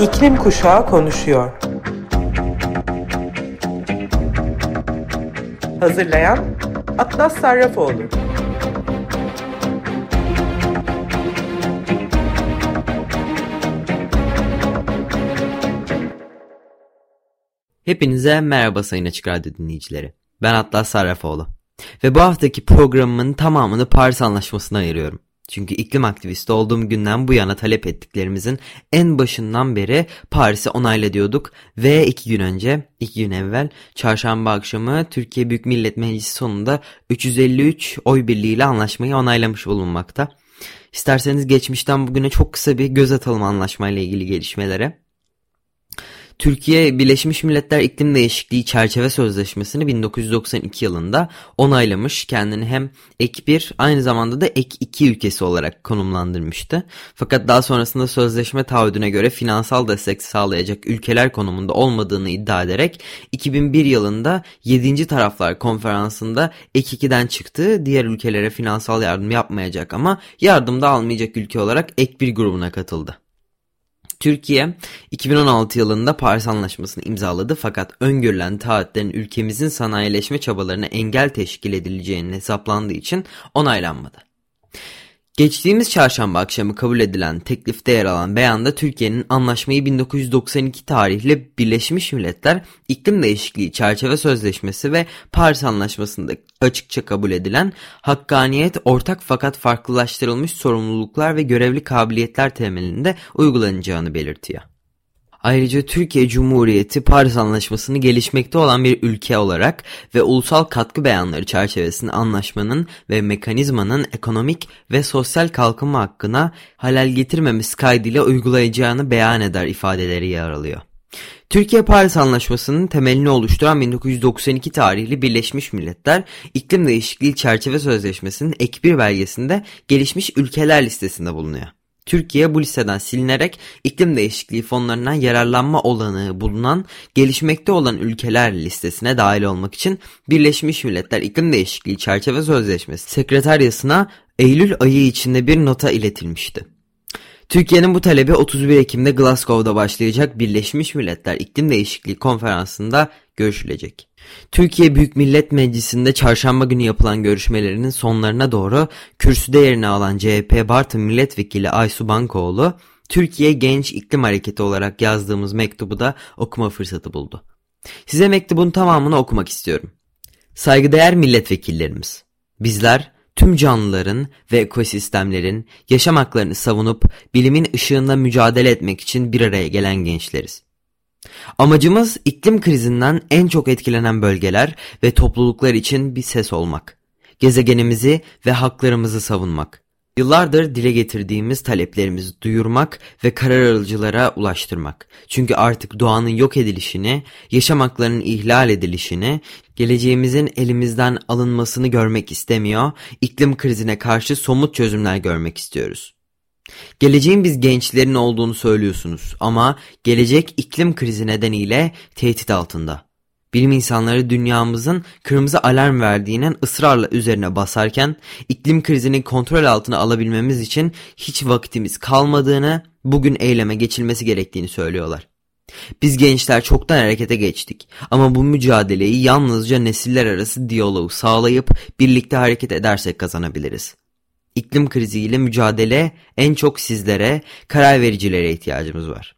İklim Kuşağı konuşuyor. Hazırlayan Atlas Sarrafoğlu. Hepinize merhaba Sayın Açık Radyo dinleyicileri. Ben Atlas Sarrafoğlu. Ve bu haftaki programımın tamamını Paris Anlaşması'na ayırıyorum. Çünkü iklim aktivisti olduğum günden bu yana talep ettiklerimizin en başından beri Paris'e onayla diyorduk. Ve iki gün önce, iki gün evvel çarşamba akşamı Türkiye Büyük Millet Meclisi sonunda 353 oy birliğiyle anlaşmayı onaylamış bulunmakta. İsterseniz geçmişten bugüne çok kısa bir göz atalım anlaşmayla ilgili gelişmelere. Türkiye Birleşmiş Milletler İklim Değişikliği Çerçeve Sözleşmesi'ni 1992 yılında onaylamış. Kendini hem ek 1 aynı zamanda da ek 2 ülkesi olarak konumlandırmıştı. Fakat daha sonrasında sözleşme taahhüdüne göre finansal destek sağlayacak ülkeler konumunda olmadığını iddia ederek 2001 yılında 7. Taraflar Konferansı'nda ek 2'den çıktı. Diğer ülkelere finansal yardım yapmayacak ama yardım da almayacak ülke olarak ek 1 grubuna katıldı. Türkiye 2016 yılında Paris Anlaşması'nı imzaladı fakat öngörülen taahhütlerin ülkemizin sanayileşme çabalarına engel teşkil edileceğini hesaplandığı için onaylanmadı. Geçtiğimiz çarşamba akşamı kabul edilen teklifte yer alan beyanda Türkiye'nin anlaşmayı 1992 tarihli Birleşmiş Milletler İklim Değişikliği Çerçeve Sözleşmesi ve Paris Anlaşması'nda açıkça kabul edilen hakkaniyet, ortak fakat farklılaştırılmış sorumluluklar ve görevli kabiliyetler temelinde uygulanacağını belirtiyor. Ayrıca Türkiye Cumhuriyeti Paris Anlaşması'nı gelişmekte olan bir ülke olarak ve ulusal katkı beyanları çerçevesinde anlaşmanın ve mekanizmanın ekonomik ve sosyal kalkınma hakkına halel getirmemesi kaydıyla uygulayacağını beyan eder ifadeleri yer alıyor. Türkiye-Paris Anlaşması'nın temelini oluşturan 1992 tarihli Birleşmiş Milletler İklim Değişikliği Çerçeve Sözleşmesi'nin ek bir belgesinde gelişmiş ülkeler listesinde bulunuyor. Türkiye bu listeden silinerek iklim değişikliği fonlarından yararlanma olanağı bulunan gelişmekte olan ülkeler listesine dahil olmak için Birleşmiş Milletler İklim Değişikliği Çerçeve Sözleşmesi Sekreteryasına Eylül ayı içinde bir nota iletilmişti. Türkiye'nin bu talebi 31 Ekim'de Glasgow'da başlayacak Birleşmiş Milletler İklim Değişikliği Konferansı'nda görüşülecek. Türkiye Büyük Millet Meclisi'nde çarşamba günü yapılan görüşmelerinin sonlarına doğru kürsüde yerini alan CHP Bartın Milletvekili Aysu Bankoğlu, Türkiye Genç İklim Hareketi olarak yazdığımız mektubu da okuma fırsatı buldu. Size mektubun tamamını okumak istiyorum. Saygıdeğer milletvekillerimiz, bizler tüm canlıların ve ekosistemlerin yaşam haklarını savunup bilimin ışığında mücadele etmek için bir araya gelen gençleriz. Amacımız iklim krizinden en çok etkilenen bölgeler ve topluluklar için bir ses olmak. Gezegenimizi ve haklarımızı savunmak. Yıllardır dile getirdiğimiz taleplerimizi duyurmak ve karar alıcılara ulaştırmak. Çünkü artık doğanın yok edilişini, yaşam haklarının ihlal edilişini, geleceğimizin elimizden alınmasını görmek istemiyor, iklim krizine karşı somut çözümler görmek istiyoruz. Geleceğin biz gençlerin olduğunu söylüyorsunuz ama gelecek iklim krizi nedeniyle tehdit altında. Bilim insanları dünyamızın kırmızı alarm verdiğinin ısrarla üzerine basarken iklim krizini kontrol altına alabilmemiz için hiç vaktimiz kalmadığını, bugün eyleme geçilmesi gerektiğini söylüyorlar. Biz gençler çoktan harekete geçtik ama bu mücadeleyi yalnızca nesiller arası diyaloğu sağlayıp birlikte hareket edersek kazanabiliriz. İklim kriziyle mücadele en çok sizlere, karar vericilere ihtiyacımız var.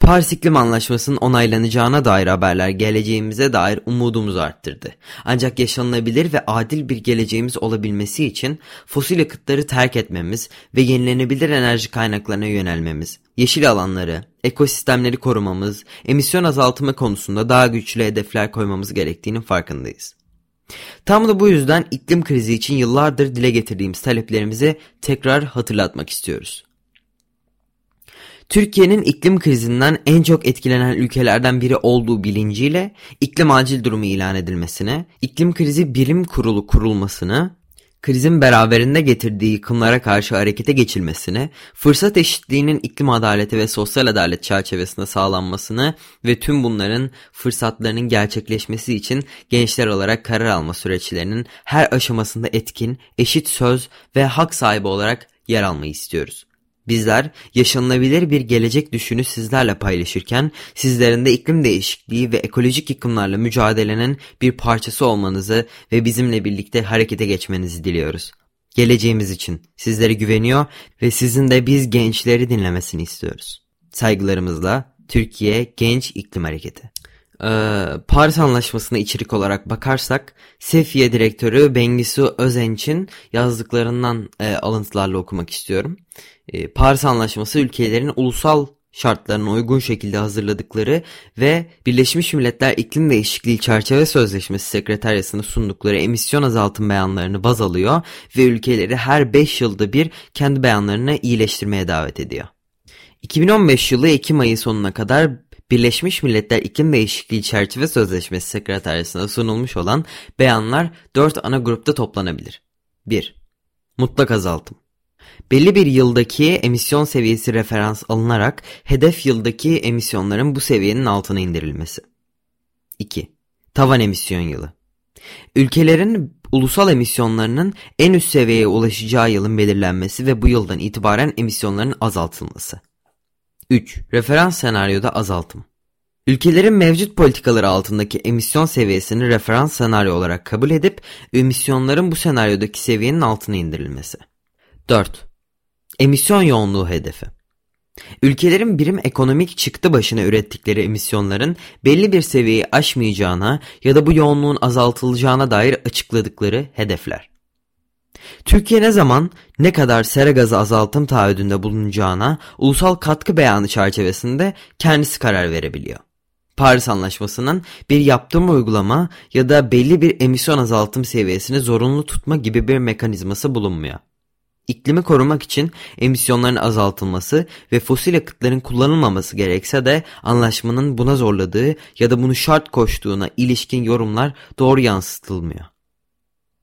Paris İklim Anlaşması'nın onaylanacağına dair haberler geleceğimize dair umudumuzu arttırdı. Ancak yaşanılabilir ve adil bir geleceğimiz olabilmesi için fosil yakıtları terk etmemiz ve yenilenebilir enerji kaynaklarına yönelmemiz, yeşil alanları, ekosistemleri korumamız, emisyon azaltımı konusunda daha güçlü hedefler koymamız gerektiğinin farkındayız. Tam da bu yüzden iklim krizi için yıllardır dile getirdiğimiz taleplerimizi tekrar hatırlatmak istiyoruz. Türkiye'nin iklim krizinden en çok etkilenen ülkelerden biri olduğu bilinciyle iklim acil durumu ilan edilmesine, iklim krizi bilim kurulu kurulmasını krizin beraberinde getirdiği yıkımlara karşı harekete geçilmesini, fırsat eşitliğinin iklim adaleti ve sosyal adalet çerçevesinde sağlanmasını ve tüm bunların fırsatlarının gerçekleşmesi için gençler olarak karar alma süreçlerinin her aşamasında etkin, eşit söz ve hak sahibi olarak yer almayı istiyoruz. Bizler yaşanılabilir bir gelecek düşünü sizlerle paylaşırken sizlerin de iklim değişikliği ve ekolojik yıkımlarla mücadelenin bir parçası olmanızı ve bizimle birlikte harekete geçmenizi diliyoruz. Geleceğimiz için sizlere güveniyor ve sizin de biz gençleri dinlemesini istiyoruz. Saygılarımızla Türkiye Genç İklim Hareketi. Ee, Paris Anlaşması'na içerik olarak bakarsak Sefiye Direktörü Bengisu Özenç'in yazdıklarından e, alıntılarla okumak istiyorum. E, Paris Anlaşması ülkelerin ulusal şartlarına uygun şekilde hazırladıkları ve Birleşmiş Milletler İklim Değişikliği Çerçeve Sözleşmesi Sekreteryası'na sundukları emisyon azaltım beyanlarını baz alıyor ve ülkeleri her 5 yılda bir kendi beyanlarını iyileştirmeye davet ediyor. 2015 yılı Ekim ayı sonuna kadar Birleşmiş Milletler İklim Değişikliği Çerçeve Sözleşmesi Sekreteryası'na sunulmuş olan beyanlar 4 ana grupta toplanabilir. 1. Mutlak azaltım. Belli bir yıldaki emisyon seviyesi referans alınarak hedef yıldaki emisyonların bu seviyenin altına indirilmesi. 2. Tavan emisyon yılı. Ülkelerin ulusal emisyonlarının en üst seviyeye ulaşacağı yılın belirlenmesi ve bu yıldan itibaren emisyonların azaltılması. 3. Referans senaryoda azaltım. Ülkelerin mevcut politikaları altındaki emisyon seviyesini referans senaryo olarak kabul edip emisyonların bu senaryodaki seviyenin altına indirilmesi. 4. Emisyon yoğunluğu hedefi. Ülkelerin birim ekonomik çıktı başına ürettikleri emisyonların belli bir seviyeyi aşmayacağına ya da bu yoğunluğun azaltılacağına dair açıkladıkları hedefler. Türkiye ne zaman ne kadar sera gazı azaltım taahhüdünde bulunacağına ulusal katkı beyanı çerçevesinde kendisi karar verebiliyor. Paris Anlaşması'nın bir yaptırım uygulama ya da belli bir emisyon azaltım seviyesini zorunlu tutma gibi bir mekanizması bulunmuyor. İklimi korumak için emisyonların azaltılması ve fosil yakıtların kullanılmaması gerekse de anlaşmanın buna zorladığı ya da bunu şart koştuğuna ilişkin yorumlar doğru yansıtılmıyor.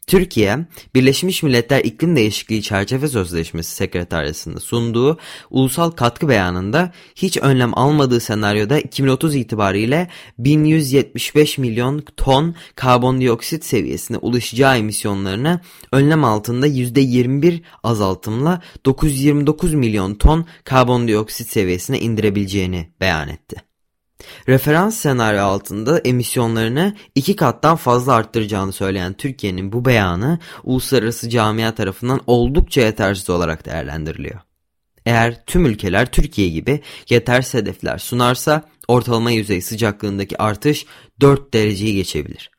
Türkiye, Birleşmiş Milletler İklim Değişikliği Çerçeve Sözleşmesi Sekreteryası'nda sunduğu ulusal katkı beyanında hiç önlem almadığı senaryoda 2030 itibariyle 1175 milyon ton karbondioksit seviyesine ulaşacağı emisyonlarını önlem altında %21 azaltımla 929 milyon ton karbondioksit seviyesine indirebileceğini beyan etti. Referans senaryo altında emisyonlarını iki kattan fazla arttıracağını söyleyen Türkiye'nin bu beyanı uluslararası camia tarafından oldukça yetersiz olarak değerlendiriliyor. Eğer tüm ülkeler Türkiye gibi yetersiz hedefler sunarsa ortalama yüzey sıcaklığındaki artış 4 dereceyi geçebilir.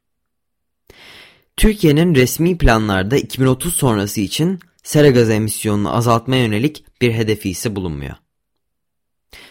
Türkiye'nin resmi planlarda 2030 sonrası için sera gazı emisyonunu azaltmaya yönelik bir hedefi ise bulunmuyor.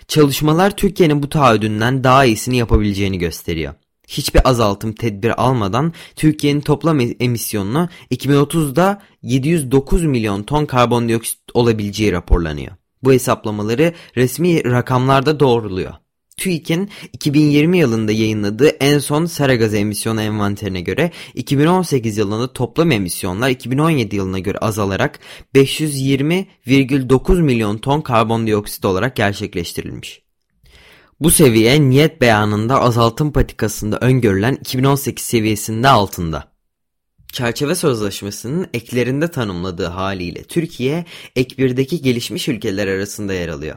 Çalışmalar Türkiye'nin bu taahhüdünden daha iyisini yapabileceğini gösteriyor. Hiçbir azaltım tedbir almadan Türkiye'nin toplam emisyonunu 2030'da 709 milyon ton karbondioksit olabileceği raporlanıyor. Bu hesaplamaları resmi rakamlarda doğruluyor. TÜİK'in 2020 yılında yayınladığı en son sera gazı emisyonu envanterine göre 2018 yılında toplam emisyonlar 2017 yılına göre azalarak 520,9 milyon ton karbondioksit olarak gerçekleştirilmiş. Bu seviye niyet beyanında azaltım patikasında öngörülen 2018 seviyesinde altında. Çerçeve Sözleşmesi'nin eklerinde tanımladığı haliyle Türkiye ek 1'deki gelişmiş ülkeler arasında yer alıyor.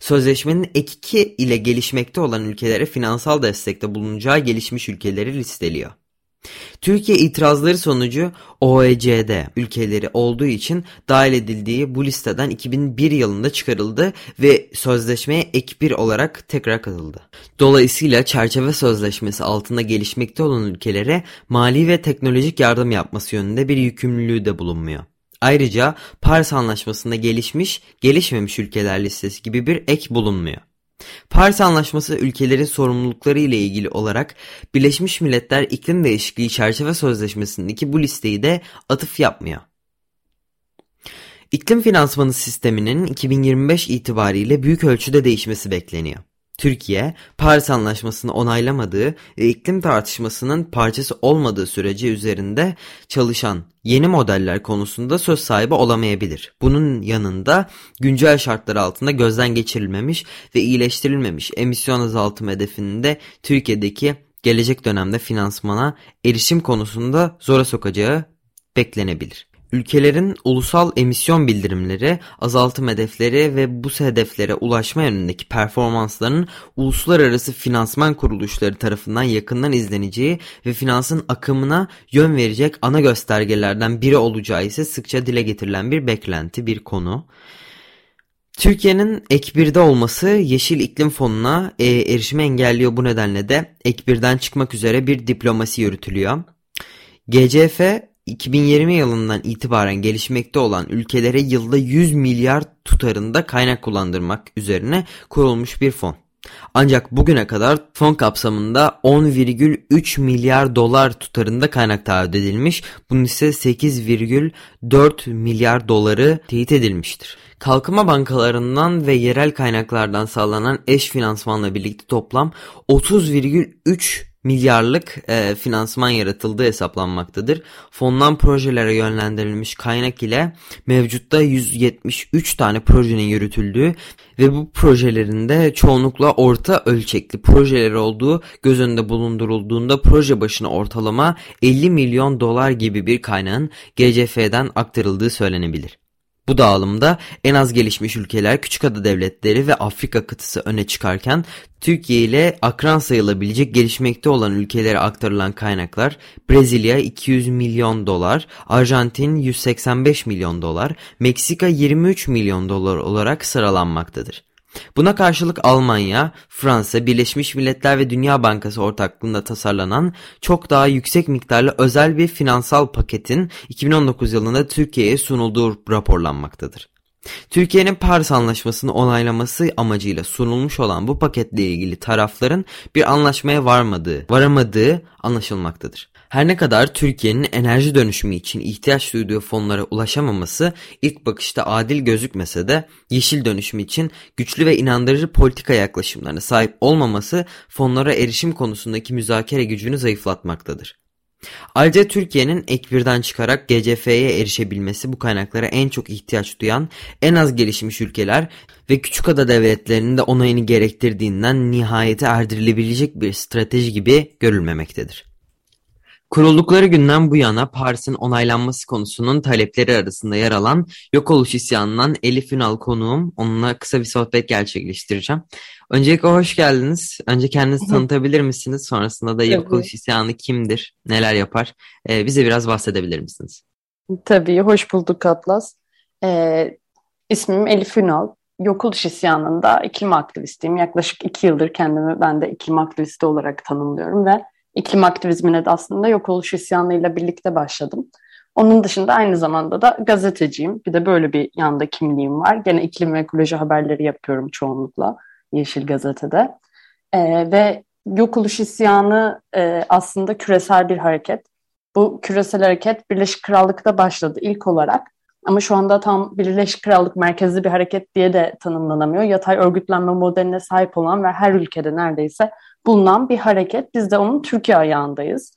Sözleşmenin ek 2 ile gelişmekte olan ülkelere finansal destekte bulunacağı gelişmiş ülkeleri listeliyor. Türkiye itirazları sonucu OECD ülkeleri olduğu için dahil edildiği bu listeden 2001 yılında çıkarıldı ve sözleşmeye ek bir olarak tekrar katıldı. Dolayısıyla çerçeve sözleşmesi altında gelişmekte olan ülkelere mali ve teknolojik yardım yapması yönünde bir yükümlülüğü de bulunmuyor. Ayrıca Paris Anlaşması'nda gelişmiş, gelişmemiş ülkeler listesi gibi bir ek bulunmuyor. Paris Anlaşması ülkelerin sorumlulukları ile ilgili olarak Birleşmiş Milletler İklim Değişikliği Çerçeve Sözleşmesi'ndeki bu listeyi de atıf yapmıyor. İklim finansmanı sisteminin 2025 itibariyle büyük ölçüde değişmesi bekleniyor. Türkiye, Paris Anlaşması'nı onaylamadığı ve iklim tartışmasının parçası olmadığı sürece üzerinde çalışan yeni modeller konusunda söz sahibi olamayabilir. Bunun yanında güncel şartlar altında gözden geçirilmemiş ve iyileştirilmemiş emisyon azaltım hedefinin de Türkiye'deki gelecek dönemde finansmana erişim konusunda zora sokacağı beklenebilir. Ülkelerin ulusal emisyon bildirimleri, azaltım hedefleri ve bu hedeflere ulaşma yönündeki performanslarının uluslararası finansman kuruluşları tarafından yakından izleneceği ve finansın akımına yön verecek ana göstergelerden biri olacağı ise sıkça dile getirilen bir beklenti, bir konu. Türkiye'nin ek 1'de olması Yeşil İklim Fonu'na e, erişimi engelliyor bu nedenle de ek 1'den çıkmak üzere bir diplomasi yürütülüyor. GCF 2020 yılından itibaren gelişmekte olan ülkelere yılda 100 milyar tutarında kaynak kullandırmak üzerine kurulmuş bir fon. Ancak bugüne kadar fon kapsamında 10,3 milyar dolar tutarında kaynak taahhüt edilmiş. Bunun ise 8,4 milyar doları teyit edilmiştir. Kalkınma bankalarından ve yerel kaynaklardan sağlanan eş finansmanla birlikte toplam 30,3 milyarlık e, finansman yaratıldığı hesaplanmaktadır. Fondan projelere yönlendirilmiş kaynak ile mevcutta 173 tane projenin yürütüldüğü ve bu projelerin de çoğunlukla orta ölçekli projeler olduğu göz önünde bulundurulduğunda proje başına ortalama 50 milyon dolar gibi bir kaynağın GCF'den aktarıldığı söylenebilir. Bu dağılımda en az gelişmiş ülkeler, küçük ada devletleri ve Afrika kıtası öne çıkarken Türkiye ile akran sayılabilecek gelişmekte olan ülkelere aktarılan kaynaklar Brezilya 200 milyon dolar, Arjantin 185 milyon dolar, Meksika 23 milyon dolar olarak sıralanmaktadır. Buna karşılık Almanya, Fransa, Birleşmiş Milletler ve Dünya Bankası ortaklığında tasarlanan çok daha yüksek miktarlı özel bir finansal paketin 2019 yılında Türkiye'ye sunulduğu raporlanmaktadır. Türkiye'nin Paris Anlaşması'nı onaylaması amacıyla sunulmuş olan bu paketle ilgili tarafların bir anlaşmaya varmadığı, varamadığı anlaşılmaktadır. Her ne kadar Türkiye'nin enerji dönüşümü için ihtiyaç duyduğu fonlara ulaşamaması ilk bakışta adil gözükmese de yeşil dönüşüm için güçlü ve inandırıcı politika yaklaşımlarına sahip olmaması fonlara erişim konusundaki müzakere gücünü zayıflatmaktadır. Ayrıca Türkiye'nin ek birden çıkarak GCF'ye erişebilmesi bu kaynaklara en çok ihtiyaç duyan en az gelişmiş ülkeler ve küçük ada devletlerinin de onayını gerektirdiğinden nihayete erdirilebilecek bir strateji gibi görülmemektedir. Kuruldukları günden bu yana Paris'in onaylanması konusunun talepleri arasında yer alan yok oluş isyanından Elif Ünal konuğum. Onunla kısa bir sohbet gerçekleştireceğim. Öncelikle hoş geldiniz. Önce kendinizi tanıtabilir misiniz? Sonrasında da yok oluş isyanı kimdir? Neler yapar? Ee, bize biraz bahsedebilir misiniz? Tabii, hoş bulduk Atlas. Ee, ismim Elif Ünal. Yok oluş isyanında iklim aktivistiyim. Yaklaşık iki yıldır kendimi ben de iklim aktivisti olarak tanımlıyorum ve iklim aktivizmine de aslında yok oluş isyanıyla birlikte başladım. Onun dışında aynı zamanda da gazeteciyim. Bir de böyle bir yanda kimliğim var. Gene iklim ve ekoloji haberleri yapıyorum çoğunlukla Yeşil Gazete'de. Ee, ve yok oluş isyanı e, aslında küresel bir hareket. Bu küresel hareket Birleşik Krallık'ta başladı ilk olarak. Ama şu anda tam Birleşik Krallık merkezli bir hareket diye de tanımlanamıyor. Yatay örgütlenme modeline sahip olan ve her ülkede neredeyse bulunan bir hareket. Biz de onun Türkiye ayağındayız.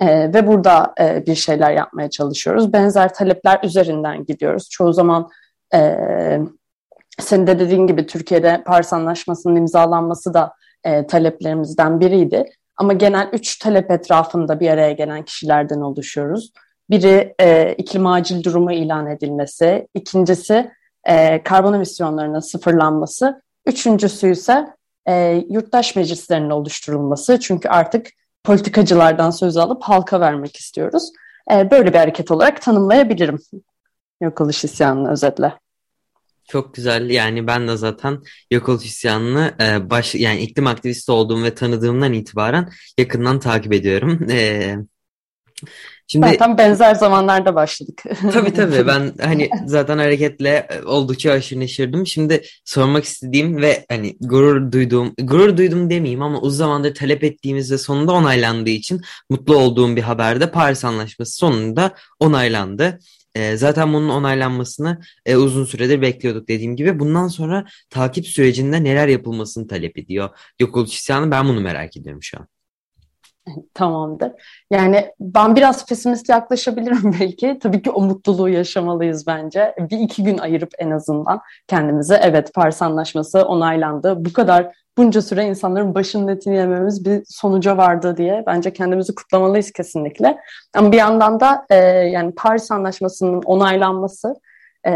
E, ve burada e, bir şeyler yapmaya çalışıyoruz. Benzer talepler üzerinden gidiyoruz. Çoğu zaman e, senin de dediğin gibi Türkiye'de Paris Anlaşması'nın imzalanması da e, taleplerimizden biriydi. Ama genel üç talep etrafında bir araya gelen kişilerden oluşuyoruz. Biri e, iklim acil durumu ilan edilmesi, ikincisi e, karbon emisyonlarının sıfırlanması, üçüncüsü ise e, yurttaş meclislerinin oluşturulması. Çünkü artık politikacılardan söz alıp halka vermek istiyoruz. E, böyle bir hareket olarak tanımlayabilirim yok oluş isyanını özetle. Çok güzel. Yani ben de zaten yok oluş isyanını e, baş yani iklim aktivisti olduğum ve tanıdığımdan itibaren yakından takip ediyorum. E, Şimdi zaten benzer zamanlarda başladık. tabii tabii ben hani zaten hareketle e, oldukça aşırı neşirdim. Şimdi sormak istediğim ve hani gurur duyduğum, gurur duydum demeyeyim ama uzun zamandır talep ettiğimiz ve sonunda onaylandığı için mutlu olduğum bir haberde Paris Anlaşması sonunda onaylandı. E, zaten bunun onaylanmasını e, uzun süredir bekliyorduk dediğim gibi. Bundan sonra takip sürecinde neler yapılmasını talep ediyor. Yok oluş isyanı ben bunu merak ediyorum şu an. Tamamdır. Yani ben biraz pesimist yaklaşabilirim belki. Tabii ki o mutluluğu yaşamalıyız bence. Bir iki gün ayırıp en azından kendimize evet Paris Anlaşması onaylandı. Bu kadar bunca süre insanların başının etini yememiz bir sonuca vardı diye bence kendimizi kutlamalıyız kesinlikle. Ama bir yandan da e, yani Paris Anlaşması'nın onaylanması e,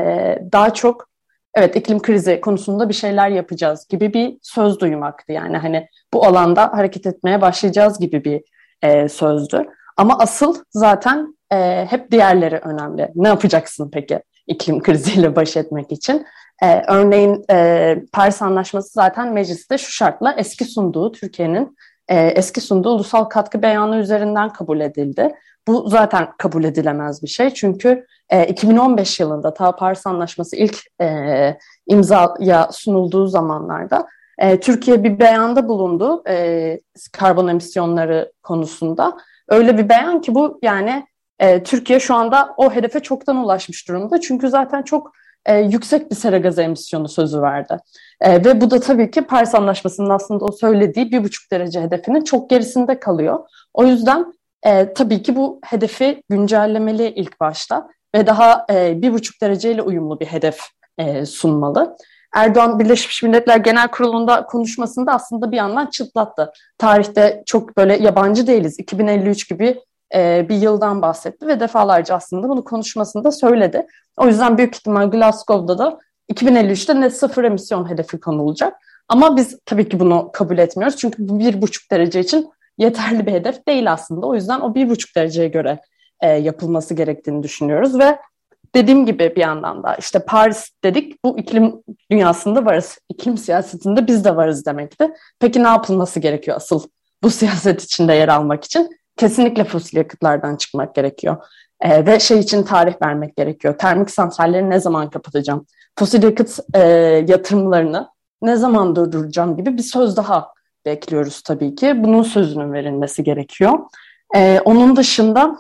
daha çok evet iklim krizi konusunda bir şeyler yapacağız gibi bir söz duymaktı. Yani hani bu alanda hareket etmeye başlayacağız gibi bir e, sözdü. Ama asıl zaten e, hep diğerleri önemli. Ne yapacaksın peki iklim kriziyle baş etmek için? E, örneğin e, Paris Anlaşması zaten mecliste şu şartla eski sunduğu Türkiye'nin e, eski sunduğu ulusal katkı beyanı üzerinden kabul edildi. Bu zaten kabul edilemez bir şey çünkü e, 2015 yılında ta Paris Anlaşması ilk e, imzaya sunulduğu zamanlarda e, Türkiye bir beyanda bulundu e, karbon emisyonları konusunda. Öyle bir beyan ki bu yani e, Türkiye şu anda o hedefe çoktan ulaşmış durumda. Çünkü zaten çok e, yüksek bir sera gazı emisyonu sözü verdi. E, ve bu da tabii ki Paris Anlaşması'nın aslında o söylediği bir buçuk derece hedefinin çok gerisinde kalıyor. O yüzden e, tabii ki bu hedefi güncellemeli ilk başta ve daha e, bir buçuk dereceyle uyumlu bir hedef e, sunmalı. Erdoğan Birleşmiş Milletler Genel Kurulu'nda konuşmasında aslında bir yandan çıtlattı. Tarihte çok böyle yabancı değiliz. 2053 gibi e, bir yıldan bahsetti ve defalarca aslında bunu konuşmasında söyledi. O yüzden büyük ihtimal Glasgow'da da 2053'te net sıfır emisyon hedefi konulacak. Ama biz tabii ki bunu kabul etmiyoruz. Çünkü bu bir buçuk derece için yeterli bir hedef değil aslında. O yüzden o bir buçuk dereceye göre e, yapılması gerektiğini düşünüyoruz ve dediğim gibi bir yandan da işte Paris dedik bu iklim dünyasında varız. İklim siyasetinde biz de varız demekti. Peki ne yapılması gerekiyor asıl bu siyaset içinde yer almak için? Kesinlikle fosil yakıtlardan çıkmak gerekiyor. Ee, ve şey için tarih vermek gerekiyor. Termik santralleri ne zaman kapatacağım? Fosil yakıt e, yatırımlarını ne zaman durduracağım gibi bir söz daha bekliyoruz tabii ki. Bunun sözünün verilmesi gerekiyor. Ee, onun dışında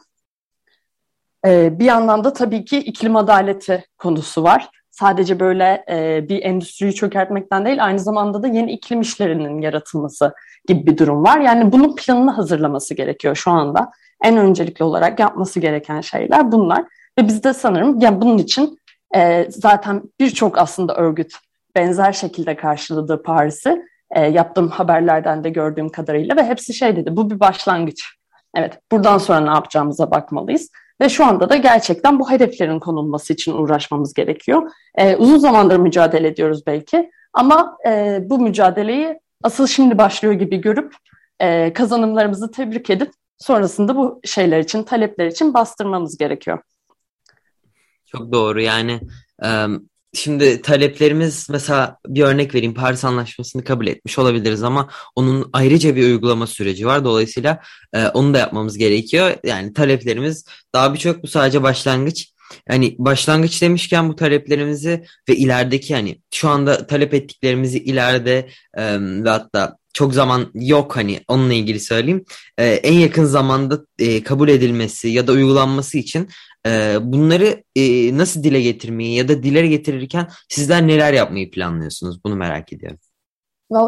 e, bir yandan da tabii ki iklim adaleti konusu var. Sadece böyle e, bir endüstriyi çökertmekten değil, aynı zamanda da yeni iklim işlerinin yaratılması gibi bir durum var. Yani bunun planını hazırlaması gerekiyor şu anda. En öncelikli olarak yapması gereken şeyler bunlar. Ve biz de sanırım yani bunun için e, zaten birçok aslında örgüt benzer şekilde karşıladı Paris'i. E, yaptığım haberlerden de gördüğüm kadarıyla ve hepsi şey dedi, bu bir başlangıç. Evet, buradan sonra ne yapacağımıza bakmalıyız. Ve şu anda da gerçekten bu hedeflerin konulması için uğraşmamız gerekiyor. Ee, uzun zamandır mücadele ediyoruz belki ama e, bu mücadeleyi asıl şimdi başlıyor gibi görüp e, kazanımlarımızı tebrik edip sonrasında bu şeyler için, talepler için bastırmamız gerekiyor. Çok doğru yani Şimdi taleplerimiz mesela bir örnek vereyim Paris Anlaşması'nı kabul etmiş olabiliriz ama onun ayrıca bir uygulama süreci var. Dolayısıyla e, onu da yapmamız gerekiyor. Yani taleplerimiz daha birçok bu sadece başlangıç. Yani başlangıç demişken bu taleplerimizi ve ilerideki yani şu anda talep ettiklerimizi ileride e, ve hatta çok zaman yok hani onunla ilgili söyleyeyim. E, en yakın zamanda e, kabul edilmesi ya da uygulanması için e, bunları e, nasıl dile getirmeyi ya da dile getirirken sizler neler yapmayı planlıyorsunuz? Bunu merak ediyorum.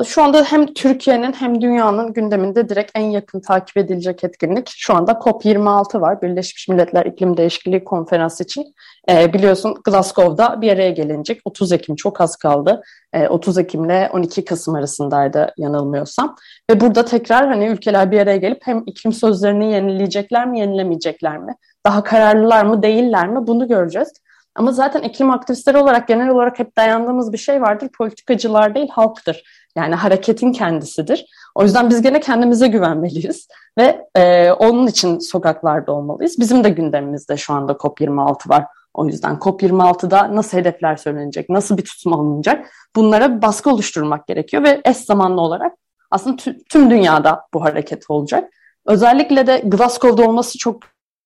Şu anda hem Türkiye'nin hem dünyanın gündeminde direkt en yakın takip edilecek etkinlik şu anda COP26 var. Birleşmiş Milletler İklim Değişikliği Konferansı için. E, biliyorsun Glasgow'da bir araya gelinecek. 30 Ekim çok az kaldı. E, 30 Ekim ile 12 Kasım arasındaydı yanılmıyorsam. Ve burada tekrar hani ülkeler bir araya gelip hem iklim sözlerini yenileyecekler mi, yenilemeyecekler mi? Daha kararlılar mı, değiller mi? Bunu göreceğiz. Ama zaten iklim aktivistleri olarak genel olarak hep dayandığımız bir şey vardır. Politikacılar değil, halktır. Yani hareketin kendisidir. O yüzden biz gene kendimize güvenmeliyiz ve e, onun için sokaklarda olmalıyız. Bizim de gündemimizde şu anda COP26 var. O yüzden COP26'da nasıl hedefler söylenecek, nasıl bir tutum alınacak bunlara baskı oluşturmak gerekiyor ve eş zamanlı olarak aslında tüm dünyada bu hareket olacak. Özellikle de Glasgow'da olması çok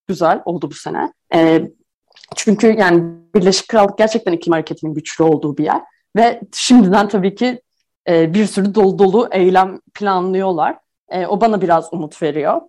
güzel oldu bu sene. E, çünkü yani Birleşik Krallık gerçekten iklim hareketinin güçlü olduğu bir yer ve şimdiden tabii ki e, bir sürü dolu dolu eylem planlıyorlar. E, o bana biraz umut veriyor.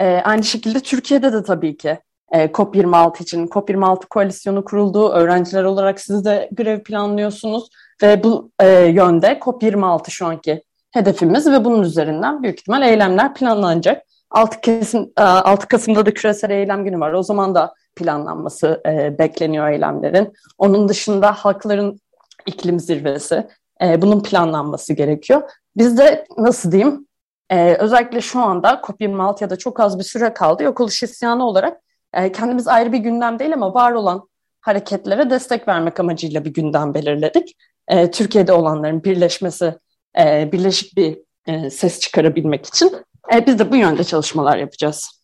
E, aynı şekilde Türkiye'de de tabii ki e, COP26 için COP26 koalisyonu kuruldu. Öğrenciler olarak siz de grev planlıyorsunuz ve bu e, yönde COP26 şu anki hedefimiz ve bunun üzerinden büyük ihtimal eylemler planlanacak. 6, Kasım, 6 Kasım'da da küresel eylem günü var. O zaman da planlanması e, bekleniyor eylemlerin. Onun dışında halkların iklim zirvesi E, bunun planlanması gerekiyor. Biz de nasıl diyeyim e, özellikle şu anda COP26'ya çok az bir süre kaldı. Yok oluş isyanı olarak e, kendimiz ayrı bir gündem değil ama var olan hareketlere destek vermek amacıyla bir gündem belirledik. E, Türkiye'de olanların birleşmesi, e, birleşik bir e, ses çıkarabilmek için e, biz de bu yönde çalışmalar yapacağız.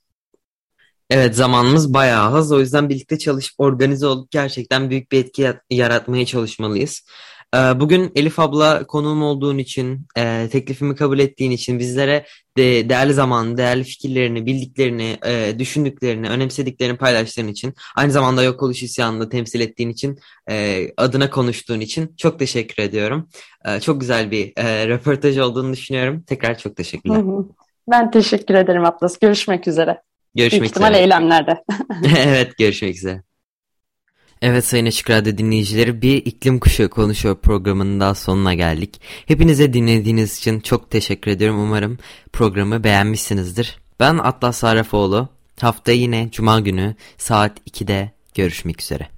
Evet zamanımız bayağı az o yüzden birlikte çalışıp organize olup gerçekten büyük bir etki yaratmaya çalışmalıyız. Ee, bugün Elif abla konuğum olduğun için, e, teklifimi kabul ettiğin için, bizlere de değerli zaman, değerli fikirlerini, bildiklerini, e, düşündüklerini, önemsediklerini paylaştığın için, aynı zamanda yok oluş isyanını temsil ettiğin için, e, adına konuştuğun için çok teşekkür ediyorum. Çok güzel bir röportaj olduğunu düşünüyorum. Tekrar çok teşekkürler. Ben teşekkür ederim Atlas. Görüşmek üzere. Görüşmek Büyük ihtimal üzere. eylemlerde. evet görüşmek üzere. Evet Sayın Açık Radyo dinleyicileri bir iklim kuşağı konuşuyor programının daha sonuna geldik. Hepinize dinlediğiniz için çok teşekkür ediyorum. Umarım programı beğenmişsinizdir. Ben Atlas Sarrafoğlu. Hafta yine Cuma günü saat 2'de görüşmek üzere.